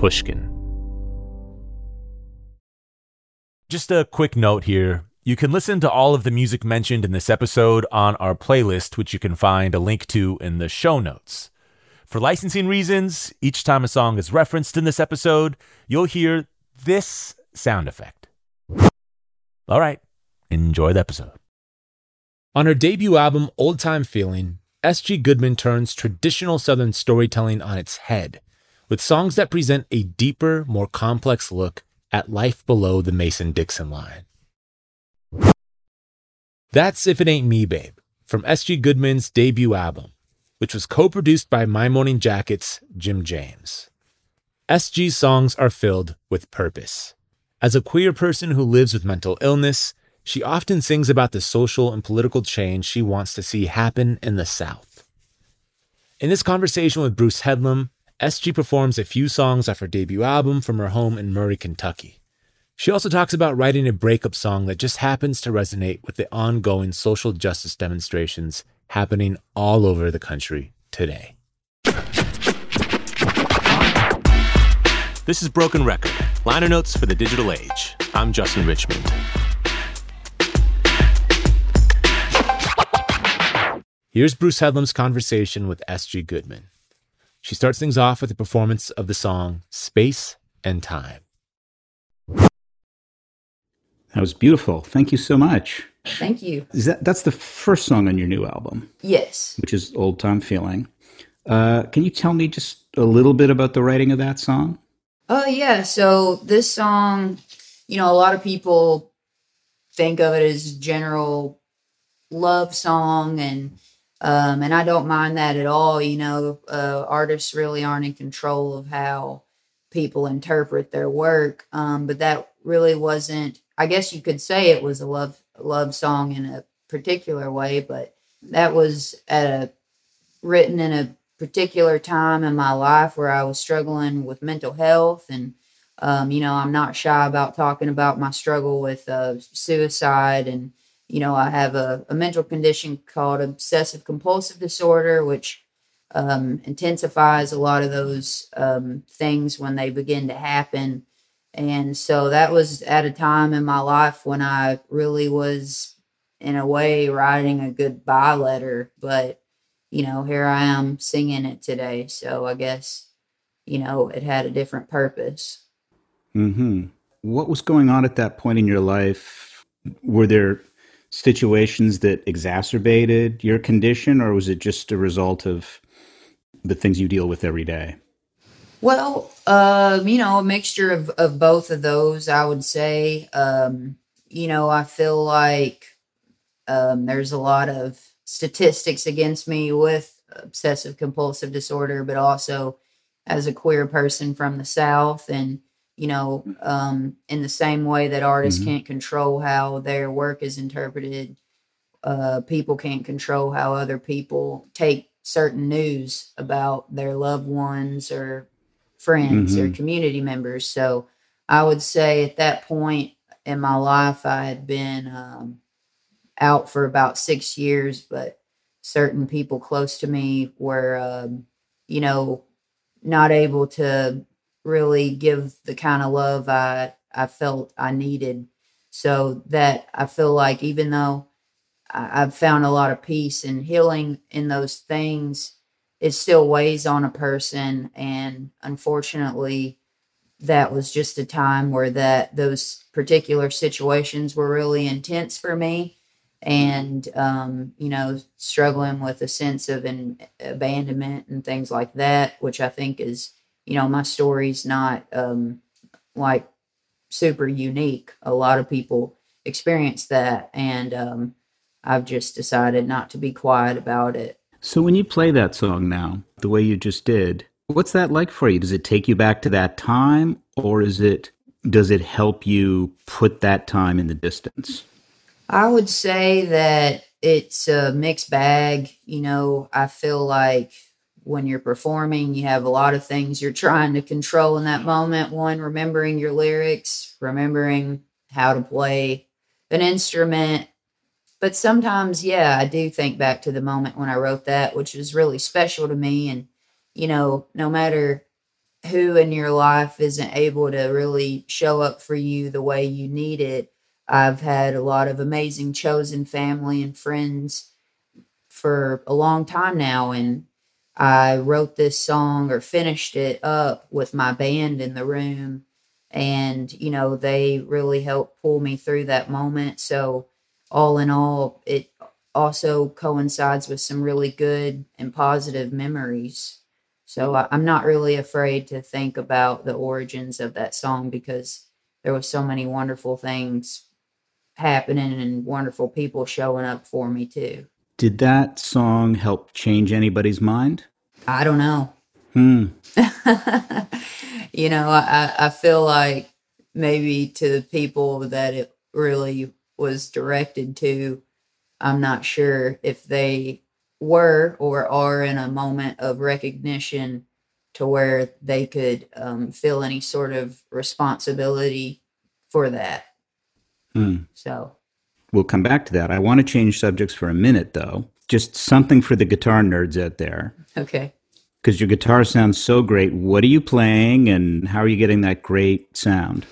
Pushkin. Just a quick note here. You can listen to all of the music mentioned in this episode on our playlist, which you can find a link to in the show notes. For licensing reasons, each time a song is referenced in this episode, you'll hear this sound effect. All right, enjoy the episode. On her debut album, Old Time Feeling, S.G. Goodman turns traditional Southern storytelling on its head with songs that present a deeper, more complex look at life below the Mason Dixon line. That's If It Ain't Me, Babe, from S.G. Goodman's debut album, which was co produced by My Morning Jacket's Jim James. SG's songs are filled with purpose. As a queer person who lives with mental illness, she often sings about the social and political change she wants to see happen in the South. In this conversation with Bruce Headlam, SG performs a few songs off her debut album from her home in Murray, Kentucky. She also talks about writing a breakup song that just happens to resonate with the ongoing social justice demonstrations happening all over the country today. This is Broken Record, liner notes for the digital age. I'm Justin Richmond. Here's Bruce Headlam's conversation with S.G. Goodman. She starts things off with a performance of the song Space and Time. That was beautiful. Thank you so much. Thank you. Is that that's the first song on your new album? Yes. Which is Old Time Feeling. Uh, can you tell me just a little bit about the writing of that song? Oh yeah. So this song, you know, a lot of people think of it as general love song and um, and I don't mind that at all. You know, uh, artists really aren't in control of how people interpret their work. Um, but that really wasn't. I guess you could say it was a love love song in a particular way, but that was at a written in a particular time in my life where I was struggling with mental health and. Um, you know, I'm not shy about talking about my struggle with uh, suicide and you know, I have a, a mental condition called obsessive compulsive disorder, which um, intensifies a lot of those um, things when they begin to happen. And so that was at a time in my life when I really was, in a way, writing a goodbye letter. But, you know, here I am singing it today. So I guess, you know, it had a different purpose. Mm-hmm. What was going on at that point in your life? Were there situations that exacerbated your condition, or was it just a result of the things you deal with every day? Well, um, you know, a mixture of, of both of those, I would say. Um, you know, I feel like um, there's a lot of statistics against me with obsessive compulsive disorder, but also as a queer person from the South. And, you know, um, in the same way that artists Mhm. can't control how their work is interpreted, uh, people can't control how other people take certain news about their loved ones or friends or Mhm. community members. So I would say at that point in my life, I had been um, out for about six years, but certain people close to me were, um, you know, not able to really give the kind of love I I felt I needed. So that I feel like even though I've found a lot of peace and healing in those things, it still weighs on a person. And unfortunately, that was just a time where that those particular situations were really intense for me and um, you know struggling with a sense of an abandonment and things like that which i think is you know my story's not um, like super unique a lot of people experience that and um, i've just decided not to be quiet about it So when you play that song now, the way you just did, what's that like for you? Does it take you back to that time or is it does it help you put that time in the distance? I would say that it's a mixed bag. You know, I feel like when you're performing, you have a lot of things you're trying to control in that moment. One, remembering your lyrics, remembering how to play an instrument. But sometimes, yeah, I do think back to the moment when I wrote that, which was really special to me. And, you know, no matter who in your life isn't able to really show up for you the way you need it, I've had a lot of amazing chosen family and friends for a long time now. And I wrote this song or finished it up with my band in the room. And, you know, they really helped pull me through that moment. So, all in all, it also coincides with some really good and positive memories. So, I, I'm not really afraid to think about the origins of that song because there was so many wonderful things happening and wonderful people showing up for me too. Did that song help change anybody's mind? I don't know. Hmm. you know, I, I feel like maybe to the people that it really was directed to, I'm not sure if they were or are in a moment of recognition to where they could um, feel any sort of responsibility for that. Hmm. So, We'll come back to that. I want to change subjects for a minute, though. Just something for the guitar nerds out there. okay. Because your guitar sounds so great. What are you playing and how are you getting that great sound?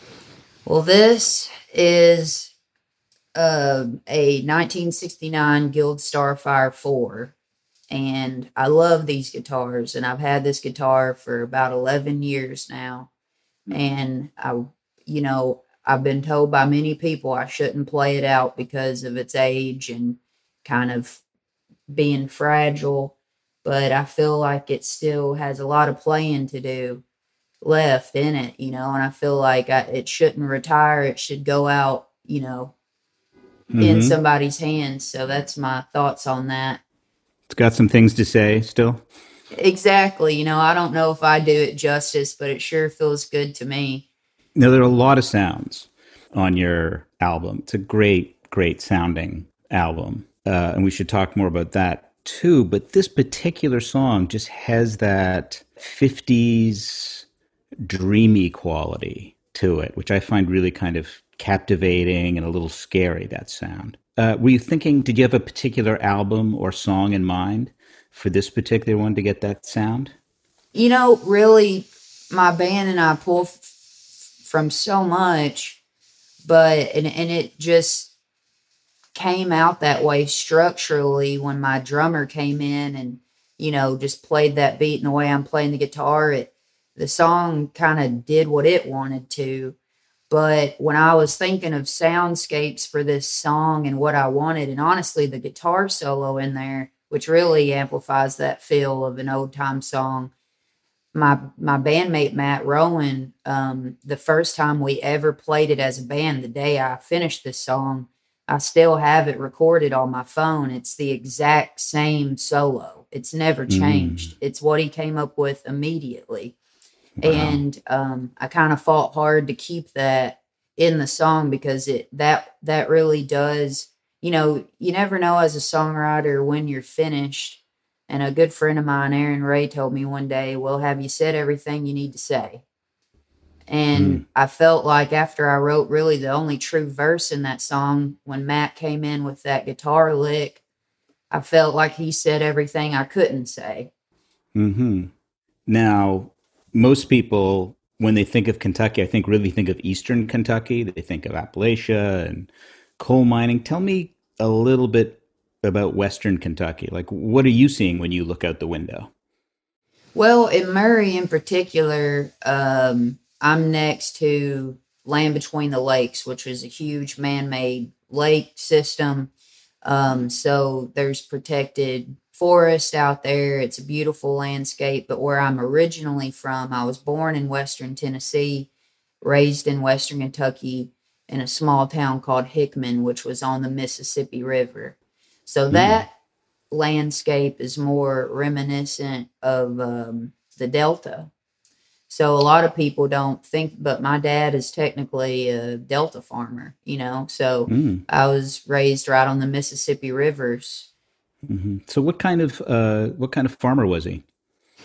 Well, this is uh, a 1969 Guild Starfire 4. And I love these guitars. And I've had this guitar for about 11 years now. And I, you know, I've been told by many people I shouldn't play it out because of its age and kind of being fragile. But I feel like it still has a lot of playing to do left in it, you know, and I feel like I, it shouldn't retire. It should go out, you know, in Mhm. somebody's hands. So that's my thoughts on that. It's got some things to say still. Exactly. You know, I don't know if I do it justice, but it sure feels good to me. Now, there are a lot of sounds on your album. It's a great, great sounding album. Uh, and we should talk more about that too. But this particular song just has that 50s dreamy quality to it, which I find really kind of captivating and a little scary, that sound. Uh, were you thinking, did you have a particular album or song in mind for this particular one to get that sound? You know, really, my band and I pull from so much, but, and, and it just came out that way structurally when my drummer came in and, you know, just played that beat and the way I'm playing the guitar. It, the song kind of did what it wanted to. But when I was thinking of soundscapes for this song and what I wanted, and honestly, the guitar solo in there which really amplifies that feel of an old time song. My my bandmate Matt Rowan, um, the first time we ever played it as a band, the day I finished this song, I still have it recorded on my phone. It's the exact same solo. It's never Mm. changed. It's what he came up with immediately. Wow. And um, I kind of fought hard to keep that in the song because it that that really does you know you never know as a songwriter when you're finished and a good friend of mine aaron ray told me one day well have you said everything you need to say and i felt like after i wrote really the only true verse in that song when matt came in with that guitar lick i felt like he said everything i couldn't say Mm-hmm. Now, most people, when they think of Kentucky, I think really think of Eastern Kentucky. They think of Appalachia and coal mining. Tell me a little bit about Western Kentucky. Like, what are you seeing when you look out the window? Well, in Murray in particular, um, I'm next to Land Between the Lakes, which is a huge man made lake system. Um, so there's protected forest out there. It's a beautiful landscape. But where I'm originally from, I was born in Western Tennessee, raised in Western Kentucky in a small town called Hickman, which was on the Mississippi River. So that landscape is more reminiscent of um, the Delta. So a lot of people don't think, but my dad is technically a Delta farmer, you know. So Mm. I was raised right on the Mississippi rivers. hmm So, what kind of uh, what kind of farmer was he?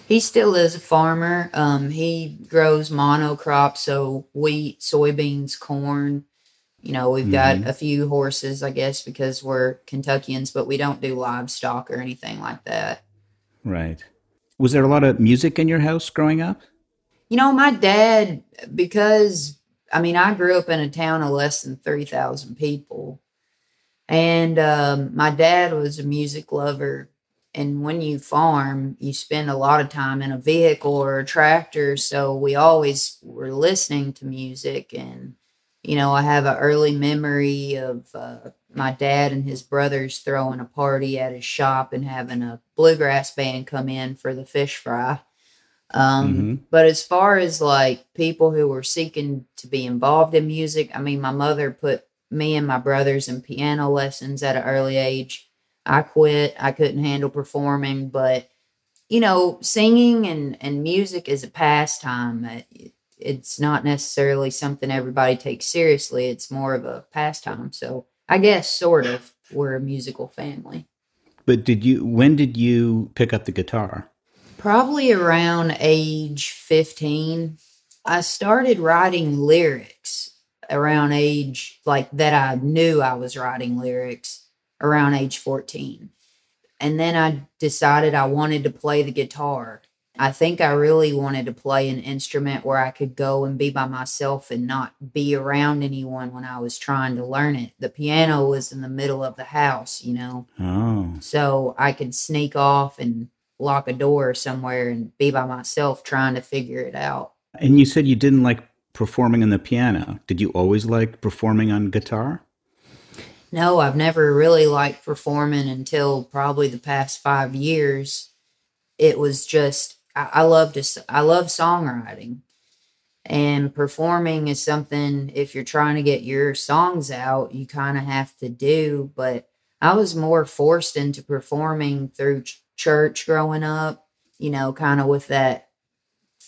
He still is a farmer. Um, he grows monocrops, so wheat, soybeans, corn. You know, we've got a few horses, I guess, because we're Kentuckians, but we don't do livestock or anything like that. Right. Was there a lot of music in your house growing up? You know, my dad, because I mean, I grew up in a town of less than 3,000 people. And um, my dad was a music lover. And when you farm, you spend a lot of time in a vehicle or a tractor. So we always were listening to music. And, you know, I have an early memory of uh, my dad and his brothers throwing a party at his shop and having a bluegrass band come in for the fish fry. Um, Mhm. But as far as like people who were seeking to be involved in music, I mean, my mother put me and my brothers in piano lessons at an early age. I quit. I couldn't handle performing, but you know, singing and, and music is a pastime. It- It's not necessarily something everybody takes seriously. It's more of a pastime. So I guess sort of we're a musical family. But did you? When did you pick up the guitar? Probably around age 15, I started writing lyrics around age like that I knew I was writing lyrics around age 14. And then I decided I wanted to play the guitar. I think I really wanted to play an instrument where I could go and be by myself and not be around anyone when I was trying to learn it. The piano was in the middle of the house, you know Oh, so I could sneak off and lock a door somewhere and be by myself trying to figure it out. and you said you didn't like performing on the piano. Did you always like performing on guitar? No, I've never really liked performing until probably the past five years. It was just I, I love to I love songwriting, and performing is something if you're trying to get your songs out, you kind of have to do. But I was more forced into performing through ch- church growing up. You know, kind of with that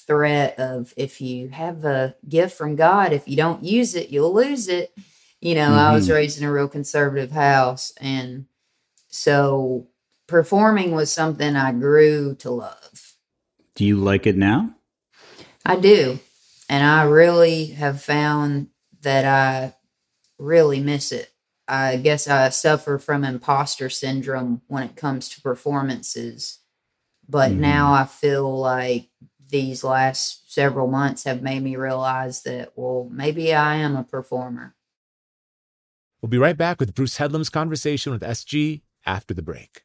threat of if you have a gift from God, if you don't use it, you'll lose it. You know, I was Mhm. raised in a real conservative house. And so performing was something I grew to love. Do you like it now? I do. And I really have found that I really miss it. I guess I suffer from imposter syndrome when it comes to performances. But Mhm. now I feel like these last several months have made me realize that, well, maybe I am a performer. We'll be right back with Bruce Headlam's conversation with SG after the break.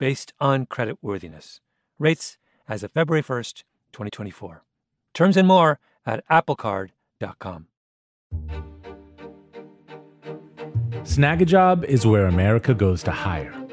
based on credit worthiness. Rates as of February 1st, 2024. Terms and more at applecard.com. Snagajob is where America goes to hire,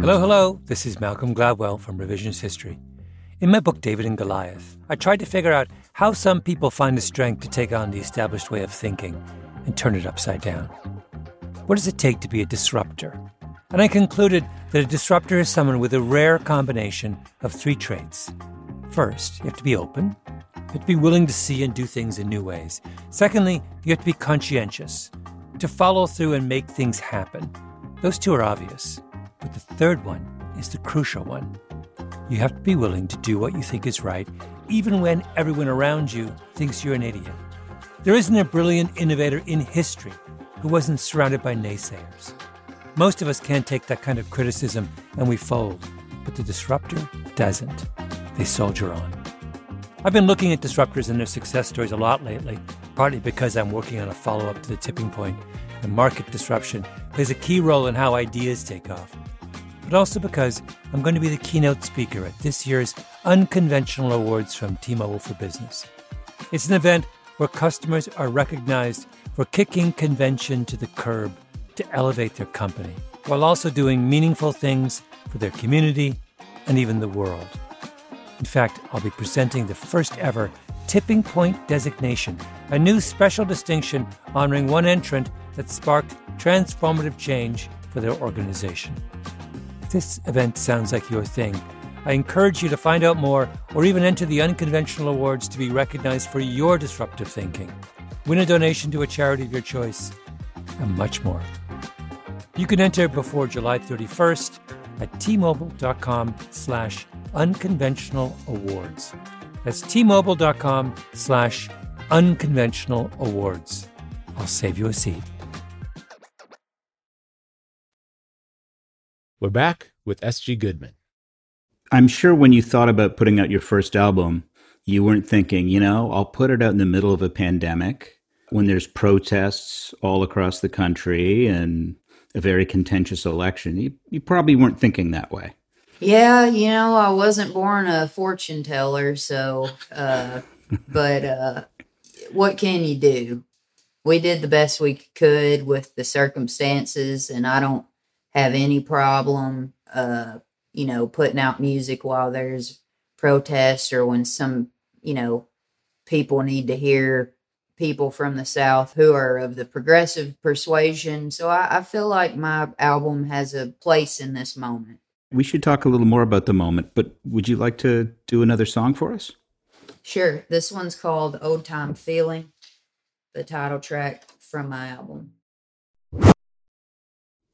Hello, hello. This is Malcolm Gladwell from Revisionist History. In my book, David and Goliath, I tried to figure out how some people find the strength to take on the established way of thinking and turn it upside down. What does it take to be a disruptor? And I concluded that a disruptor is someone with a rare combination of three traits. First, you have to be open. You have to be willing to see and do things in new ways. Secondly, you have to be conscientious, to follow through and make things happen. Those two are obvious. But the third one is the crucial one. You have to be willing to do what you think is right, even when everyone around you thinks you're an idiot. There isn't a brilliant innovator in history who wasn't surrounded by naysayers. Most of us can't take that kind of criticism and we fold, but the disruptor doesn't. They soldier on. I've been looking at disruptors and their success stories a lot lately, partly because I'm working on a follow up to the tipping point, and market disruption plays a key role in how ideas take off but also because I'm going to be the keynote speaker at this year's Unconventional Awards from T Mobile for Business. It's an event where customers are recognized for kicking convention to the curb to elevate their company, while also doing meaningful things for their community and even the world. In fact, I'll be presenting the first ever Tipping Point designation, a new special distinction honoring one entrant that sparked transformative change for their organization. If this event sounds like your thing, I encourage you to find out more or even enter the unconventional awards to be recognized for your disruptive thinking. Win a donation to a charity of your choice, and much more. You can enter before July 31st at tmobile.com slash unconventional awards. That's tmobile.com slash unconventional awards. I'll save you a seat. We're back with S.G. Goodman. I'm sure when you thought about putting out your first album, you weren't thinking, you know, I'll put it out in the middle of a pandemic when there's protests all across the country and a very contentious election. You, you probably weren't thinking that way. Yeah, you know, I wasn't born a fortune teller, so, uh, but uh, what can you do? We did the best we could with the circumstances, and I don't have any problem, uh, you know, putting out music while there's protests or when some, you know, people need to hear people from the South who are of the progressive persuasion. So I, I feel like my album has a place in this moment. We should talk a little more about the moment, but would you like to do another song for us? Sure. This one's called Old Time Feeling, the title track from my album.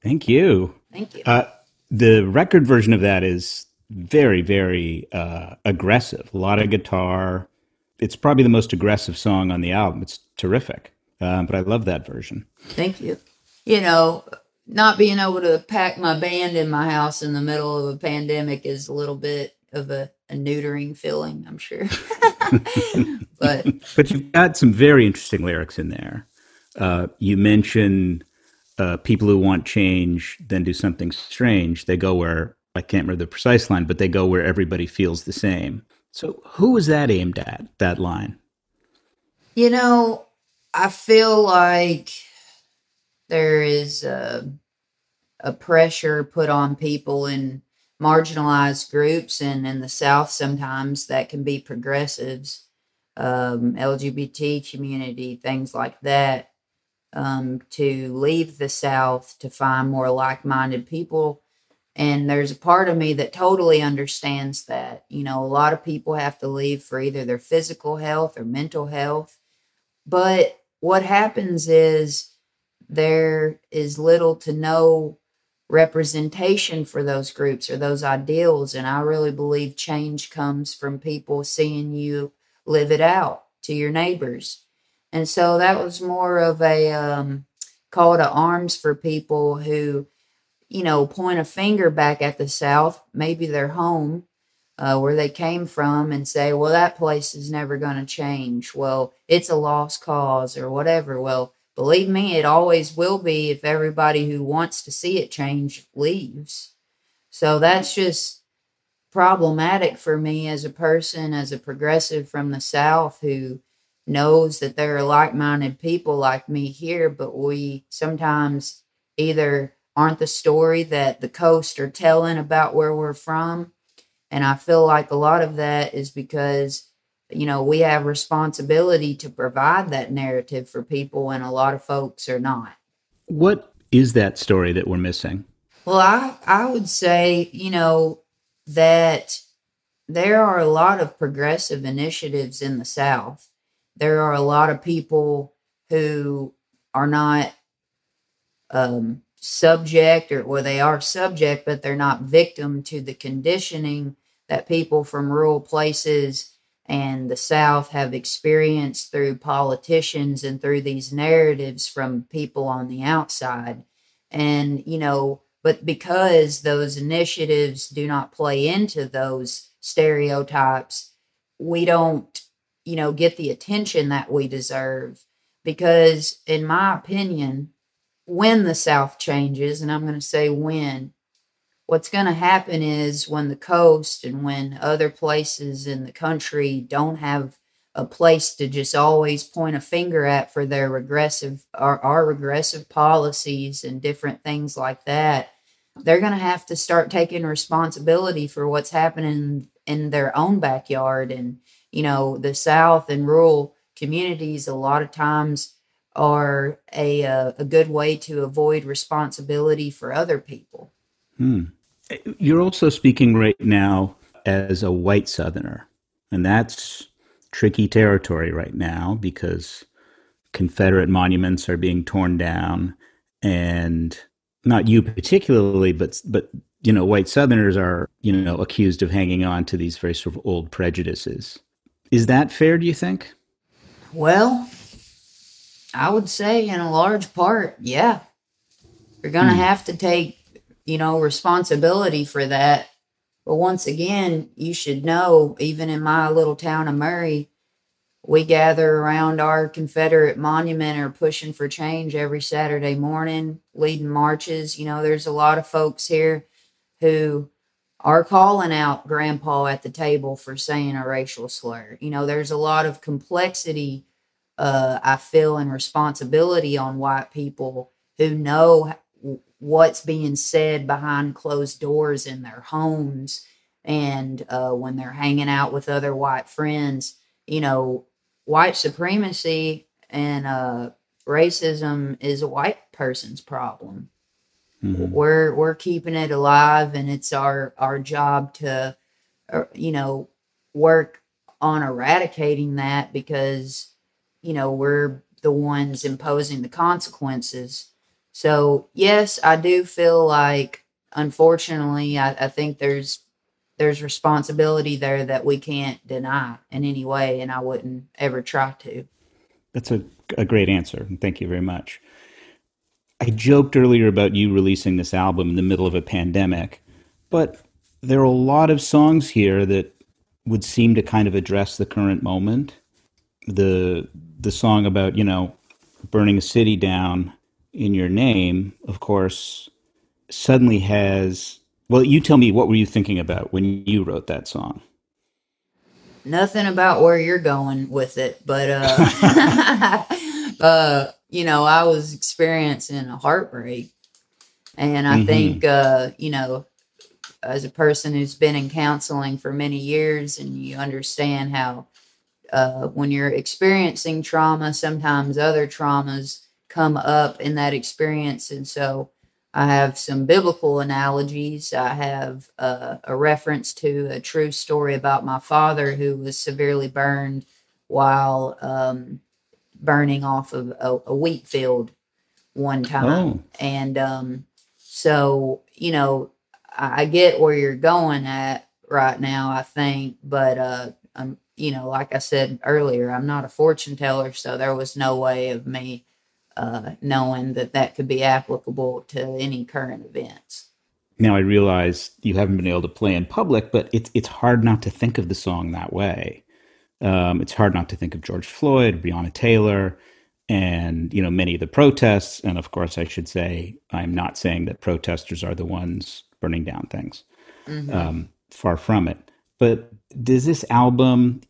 Thank you. Thank you. Uh, the record version of that is very, very uh, aggressive. A lot of guitar. It's probably the most aggressive song on the album. It's terrific. Um, but I love that version. Thank you. You know, not being able to pack my band in my house in the middle of a pandemic is a little bit of a, a neutering feeling, I'm sure. but but you've got some very interesting lyrics in there. Uh, you mention uh, people who want change then do something strange. They go where I can't remember the precise line, but they go where everybody feels the same. So who was that aimed at? That line? You know, I feel like there is a, a pressure put on people in marginalized groups, and in the South, sometimes that can be progressives, um, LGBT community, things like that, um, to leave the South to find more like minded people. And there's a part of me that totally understands that. You know, a lot of people have to leave for either their physical health or mental health. But what happens is there is little to no representation for those groups or those ideals. And I really believe change comes from people seeing you live it out to your neighbors. And so that was more of a um, call to arms for people who, you know, point a finger back at the South, maybe their home, uh, where they came from, and say, well, that place is never going to change. Well, it's a lost cause or whatever. Well, believe me, it always will be if everybody who wants to see it change leaves. So that's just problematic for me as a person, as a progressive from the South who knows that there are like minded people like me here, but we sometimes either aren't the story that the coast are telling about where we're from. And I feel like a lot of that is because, you know, we have responsibility to provide that narrative for people, and a lot of folks are not. What is that story that we're missing? Well, I, I would say, you know, that there are a lot of progressive initiatives in the South there are a lot of people who are not um, subject or well they are subject but they're not victim to the conditioning that people from rural places and the south have experienced through politicians and through these narratives from people on the outside. And you know but because those initiatives do not play into those stereotypes we don't you know, get the attention that we deserve. Because, in my opinion, when the South changes, and I'm going to say when, what's going to happen is when the coast and when other places in the country don't have a place to just always point a finger at for their regressive our, our regressive policies and different things like that they're going to have to start taking responsibility for what's happening in their own backyard and you know, the South and rural communities a lot of times are a, a, uh, a good way to avoid responsibility for other people. Hmm. You're also speaking right now as a white Southerner, and that's tricky territory right now because Confederate monuments are being torn down, and not you particularly, but but you know, white Southerners are you know accused of hanging on to these very sort of old prejudices. Is that fair, do you think? Well, I would say in a large part, yeah. You're going to hmm. have to take, you know, responsibility for that. But once again, you should know, even in my little town of Murray, we gather around our Confederate monument or pushing for change every Saturday morning, leading marches. You know, there's a lot of folks here who are calling out grandpa at the table for saying a racial slur. You know, there's a lot of complexity, uh, I feel, and responsibility on white people who know what's being said behind closed doors in their homes and uh, when they're hanging out with other white friends. You know, white supremacy and uh, racism is a white person's problem. Mm-hmm. We're we're keeping it alive, and it's our our job to, uh, you know, work on eradicating that because, you know, we're the ones imposing the consequences. So yes, I do feel like, unfortunately, I, I think there's there's responsibility there that we can't deny in any way, and I wouldn't ever try to. That's a, a great answer. Thank you very much. I joked earlier about you releasing this album in the middle of a pandemic, but there are a lot of songs here that would seem to kind of address the current moment. The the song about, you know, burning a city down in your name, of course, suddenly has. Well, you tell me, what were you thinking about when you wrote that song? Nothing about where you're going with it, but uh, uh, you know, I was experiencing a heartbreak, and I Mhm. think uh, you know, as a person who's been in counseling for many years, and you understand how uh, when you're experiencing trauma, sometimes other traumas come up in that experience. And so I have some biblical analogies. I have uh, a reference to a true story about my father who was severely burned while um, burning off of a, a wheat field one time. Oh. And um, so, you know, I, I get where you're going at right now, I think, but uh, um, you know, like I said earlier, I'm not a fortune teller, so there was no way of me uh, knowing that that could be applicable to any current events. Now I realize you haven't been able to play in public, but it's it's hard not to think of the song that way. Um, it's hard not to think of George Floyd, Breonna Taylor, and you know many of the protests. And of course, I should say I'm not saying that protesters are the ones burning down things. Mhm. um, far from it. But does this album?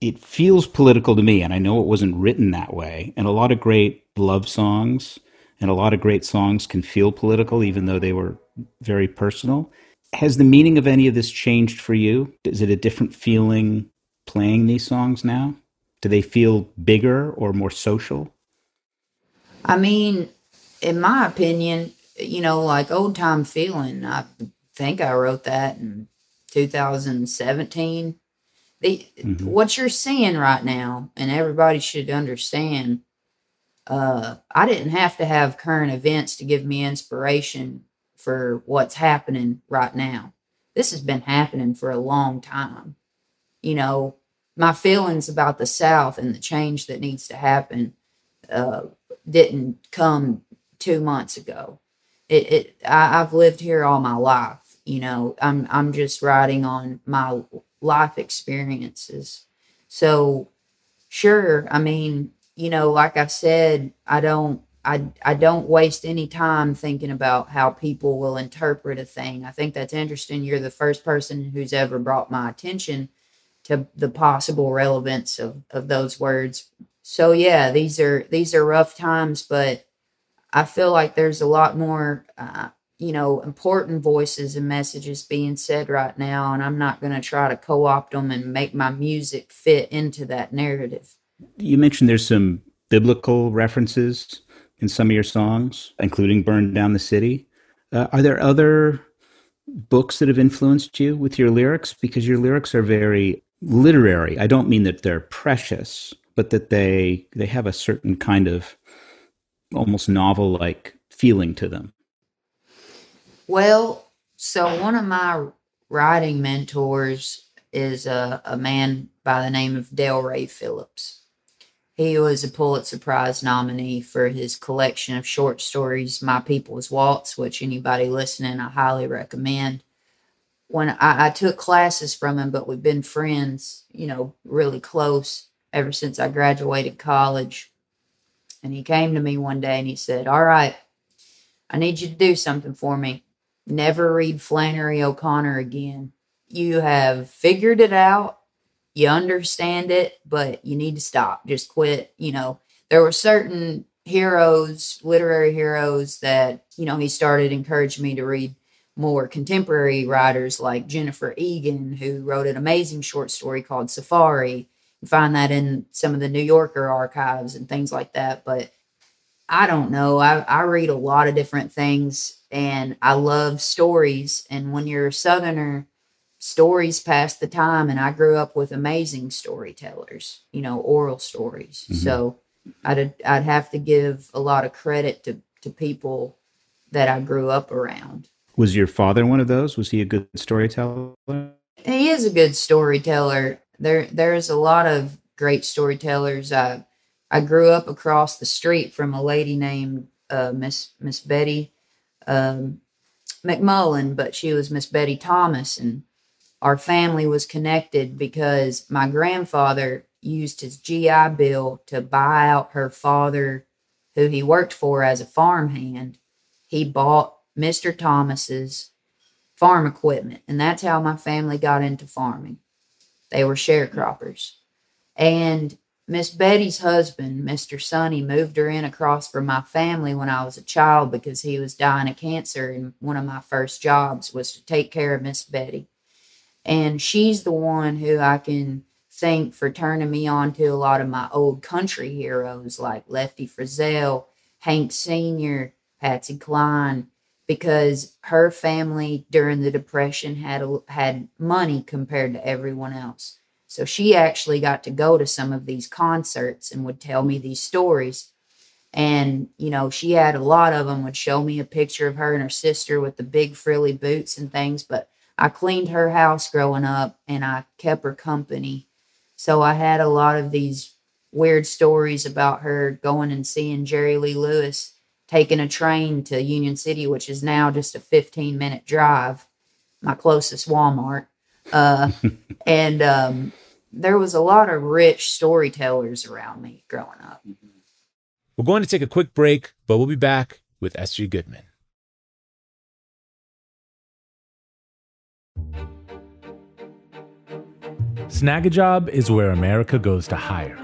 It feels political to me, and I know it wasn't written that way. And a lot of great love songs and a lot of great songs can feel political, even though they were very personal. Has the meaning of any of this changed for you? Is it a different feeling playing these songs now? Do they feel bigger or more social? I mean, in my opinion, you know, like old time feeling, I think I wrote that in 2017. The, Mhm. What you're seeing right now, and everybody should understand, uh, I didn't have to have current events to give me inspiration for what's happening right now. This has been happening for a long time. You know, my feelings about the South and the change that needs to happen uh, didn't come two months ago. It, it I, I've lived here all my life. You know, I'm I'm just writing on my life experiences. So, sure. I mean, you know, like I said, I don't I I don't waste any time thinking about how people will interpret a thing. I think that's interesting. You're the first person who's ever brought my attention to the possible relevance of, of those words. So yeah, these are these are rough times, but I feel like there's a lot more uh, you know important voices and messages being said right now, and I'm not going to try to co-opt them and make my music fit into that narrative. You mentioned there's some biblical references in some of your songs, including Burn Down the City. Uh, are there other books that have influenced you with your lyrics? Because your lyrics are very literary. I don't mean that they're precious, but that they they have a certain kind of almost novel like feeling to them. Well, so one of my writing mentors is a, a man by the name of Dale Ray Phillips. He was a Pulitzer Prize nominee for his collection of short stories, My People's Waltz, which anybody listening I highly recommend. When I, I took classes from him, but we've been friends, you know, really close ever since I graduated college. And he came to me one day and he said, All right, I need you to do something for me. Never read Flannery O'Connor again. You have figured it out. You understand it, but you need to stop. Just quit. You know, there were certain heroes, literary heroes that, you know, he started encouraging me to read more contemporary writers like Jennifer Egan, who wrote an amazing short story called Safari. You find that in some of the New Yorker archives and things like that. But I don't know. I, I read a lot of different things and I love stories. And when you're a Southerner, stories pass the time. And I grew up with amazing storytellers, you know, oral stories. Mhm. So I'd, I'd have to give a lot of credit to, to people that I grew up around. Was your father one of those? Was he a good storyteller? he is a good storyteller. There there's a lot of great storytellers. I I grew up across the street from a lady named uh, Miss Miss Betty um, McMullen, but she was Miss Betty Thomas, and our family was connected because my grandfather used his GI Bill to buy out her father who he worked for as a farmhand, he bought Mr. Thomas's farm equipment. And that's how my family got into farming. They were sharecroppers. And Miss Betty's husband, Mr. Sonny, moved her in across from my family when I was a child because he was dying of cancer. And one of my first jobs was to take care of Miss Betty. And she's the one who I can thank for turning me on to a lot of my old country heroes like Lefty Frizzell, Hank Sr., Patsy Cline, because her family during the depression had had money compared to everyone else. So she actually got to go to some of these concerts and would tell me these stories. And you know, she had a lot of them. Would show me a picture of her and her sister with the big frilly boots and things. But I cleaned her house growing up, and I kept her company. So I had a lot of these weird stories about her going and seeing Jerry Lee Lewis taking a train to Union City, which is now just a 15 minute drive, my closest Walmart. Uh, and um, there was a lot of rich storytellers around me growing up. We're going to take a quick break, but we'll be back with S.G. Goodman. Snagajob is where America goes to hire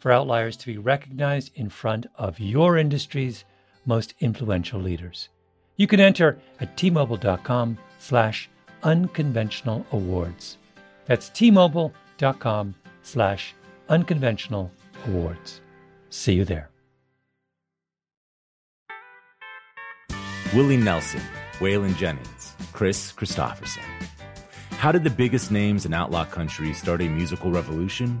for outliers to be recognized in front of your industry's most influential leaders. You can enter at tmobile.com slash unconventional awards. That's tmobile.com slash unconventional awards. See you there. Willie Nelson, Waylon Jennings, Kris Kristofferson. How did the biggest names in outlaw country start a musical revolution?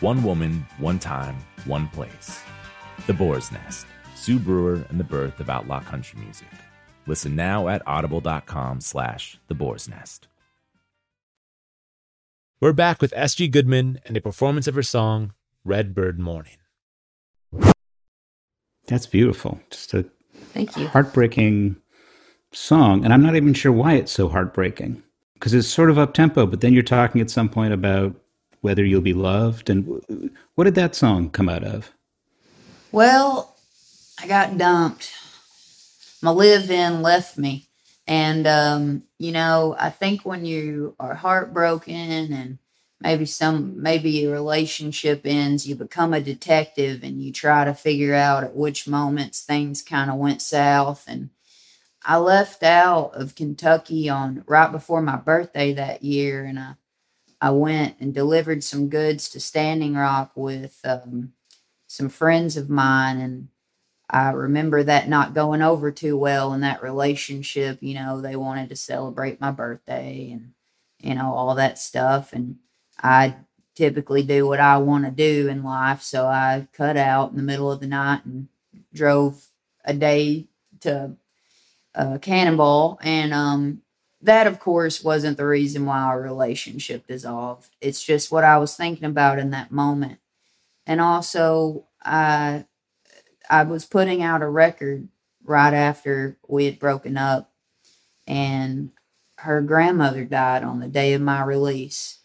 One woman, one time, one place. The Boar's Nest, Sue Brewer and the birth of outlaw country music. Listen now at audible.com slash the boar's nest. We're back with S.G. Goodman and a performance of her song, Redbird Morning. That's beautiful. Just a Thank you. heartbreaking song. And I'm not even sure why it's so heartbreaking because it's sort of up tempo, but then you're talking at some point about whether you'll be loved. And what did that song come out of? Well, I got dumped. My live in left me. And, um, you know, I think when you are heartbroken and maybe some, maybe a relationship ends, you become a detective and you try to figure out at which moments things kind of went south. And I left out of Kentucky on right before my birthday that year. And I, I went and delivered some goods to Standing Rock with, um, some friends of mine and I remember that not going over too well in that relationship. You know, they wanted to celebrate my birthday and, you know, all that stuff. And I typically do what I want to do in life. So I cut out in the middle of the night and drove a day to uh, Cannonball. And um, that, of course, wasn't the reason why our relationship dissolved. It's just what I was thinking about in that moment. And also, I I was putting out a record right after we had broken up, and her grandmother died on the day of my release.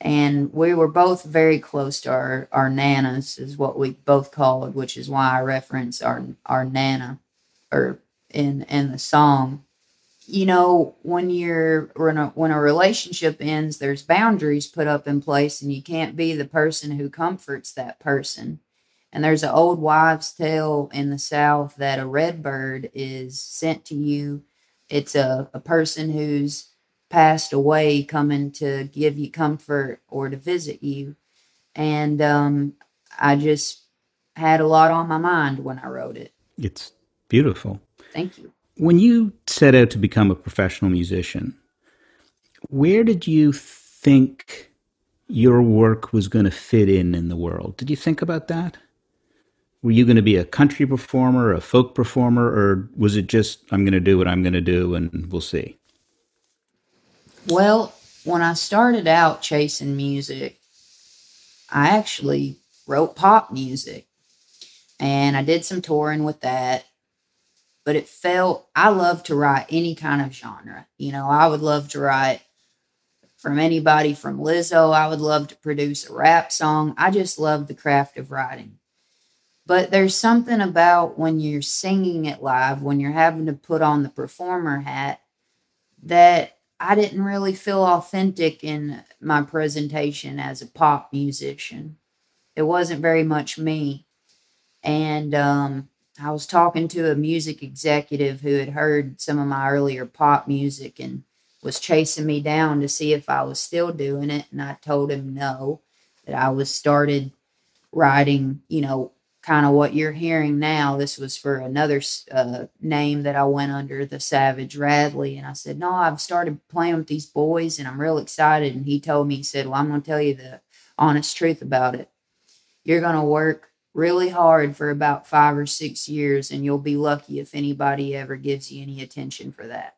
And we were both very close to our, our nanas, is what we both called, which is why I reference our our nana, or in in the song. You know, when you're when a, when a relationship ends, there's boundaries put up in place, and you can't be the person who comforts that person and there's an old wives' tale in the South that a red bird is sent to you. It's a, a person who's passed away coming to give you comfort or to visit you. And um, I just had a lot on my mind when I wrote it. It's beautiful. Thank you. When you set out to become a professional musician, where did you think your work was going to fit in in the world? Did you think about that? were you going to be a country performer, a folk performer, or was it just I'm going to do what I'm going to do and we'll see? Well, when I started out chasing music, I actually wrote pop music and I did some touring with that. But it felt, I love to write any kind of genre. You know, I would love to write from anybody from Lizzo. I would love to produce a rap song. I just love the craft of writing. But there's something about when you're singing it live, when you're having to put on the performer hat, that I didn't really feel authentic in my presentation as a pop musician. It wasn't very much me. And um, I was talking to a music executive who had heard some of my earlier pop music and was chasing me down to see if I was still doing it. And I told him no, that I was started writing, you know, kind of what you're hearing now. This was for another uh, name that I went under, the Savage Radley. And I said, No, I've started playing with these boys and I'm real excited. And he told me, He said, Well, I'm going to tell you the honest truth about it. You're going to work really hard for about five or six years, and you'll be lucky if anybody ever gives you any attention for that.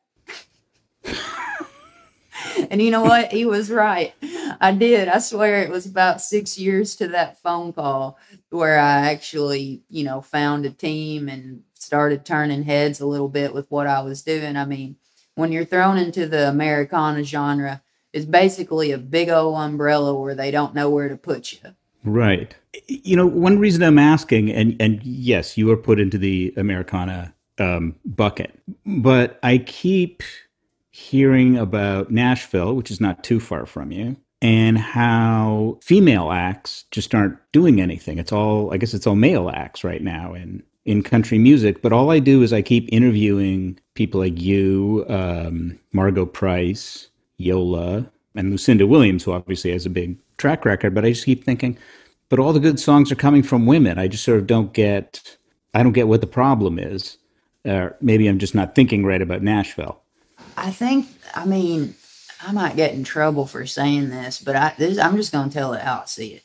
and you know what? He was right. I did. I swear it was about six years to that phone call where I actually, you know, found a team and started turning heads a little bit with what I was doing. I mean, when you're thrown into the Americana genre, it's basically a big old umbrella where they don't know where to put you. Right. You know, one reason I'm asking, and and yes, you are put into the Americana um, bucket, but I keep hearing about Nashville, which is not too far from you, and how female acts just aren't doing anything. It's all, I guess, it's all male acts right now in in country music. But all I do is I keep interviewing people like you, um, Margo Price, Yola, and Lucinda Williams, who obviously has a big track record. But I just keep thinking, but all the good songs are coming from women. I just sort of don't get, I don't get what the problem is. Or maybe I'm just not thinking right about Nashville. I think, I mean, I might get in trouble for saying this, but I, this, I'm just going to tell it how I see it.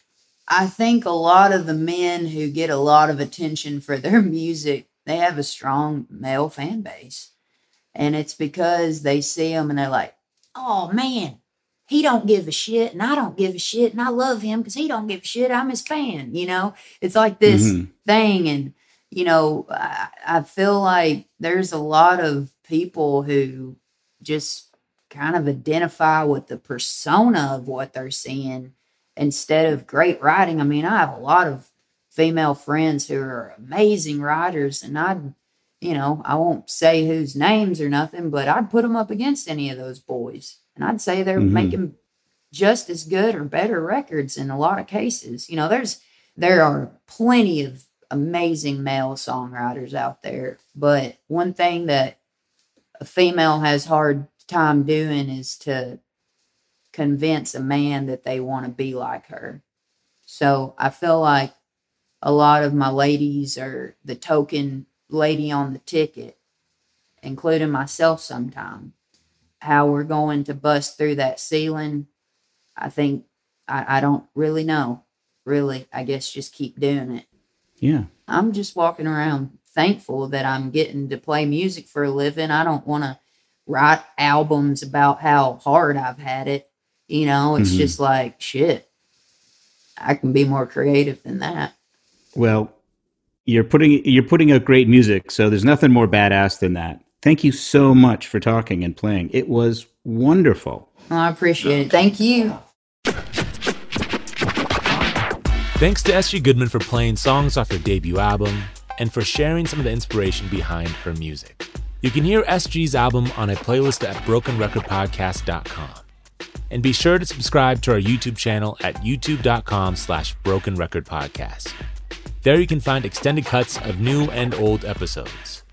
I think a lot of the men who get a lot of attention for their music, they have a strong male fan base. And it's because they see them and they're like, oh man, he don't give a shit and I don't give a shit and I love him because he don't give a shit. I'm his fan, you know? It's like this Mhm. thing. And, you know, I, I feel like there's a lot of people who just kind of identify with the persona of what they're seeing instead of great writing. I mean, I have a lot of female friends who are amazing writers, and I'd, you know, I won't say whose names or nothing, but I'd put them up against any of those boys, and I'd say they're Mhm. making just as good or better records in a lot of cases. You know, there's there are plenty of amazing male songwriters out there, but one thing that a female has hard time doing is to convince a man that they want to be like her. So I feel like a lot of my ladies are the token lady on the ticket, including myself sometime. How we're going to bust through that ceiling, I think I, I don't really know. Really, I guess just keep doing it. Yeah. I'm just walking around thankful that I'm getting to play music for a living. I don't want to write albums about how hard I've had it. You know, it's Mhm. just like shit. I can be more creative than that. Well, you're putting you're putting out great music, so there's nothing more badass than that. Thank you so much for talking and playing. It was wonderful. Well, I appreciate it. Thank you. Thanks to SG Goodman for playing songs off her debut album and for sharing some of the inspiration behind her music. You can hear SG's album on a playlist at brokenrecordpodcast.com. And be sure to subscribe to our YouTube channel at youtube.com slash broken record podcast. There you can find extended cuts of new and old episodes.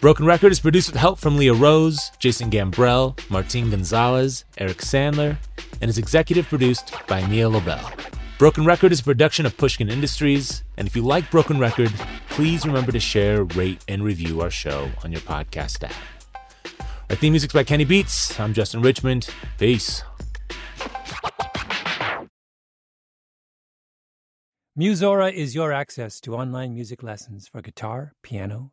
Broken Record is produced with help from Leah Rose, Jason Gambrell, Martin Gonzalez, Eric Sandler, and is executive produced by Mia Lobel. Broken Record is a production of Pushkin Industries, and if you like Broken Record, please remember to share, rate, and review our show on your podcast app. Our theme music's by Kenny Beats. I'm Justin Richmond. Peace. Musora is your access to online music lessons for guitar, piano,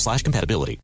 slash compatibility.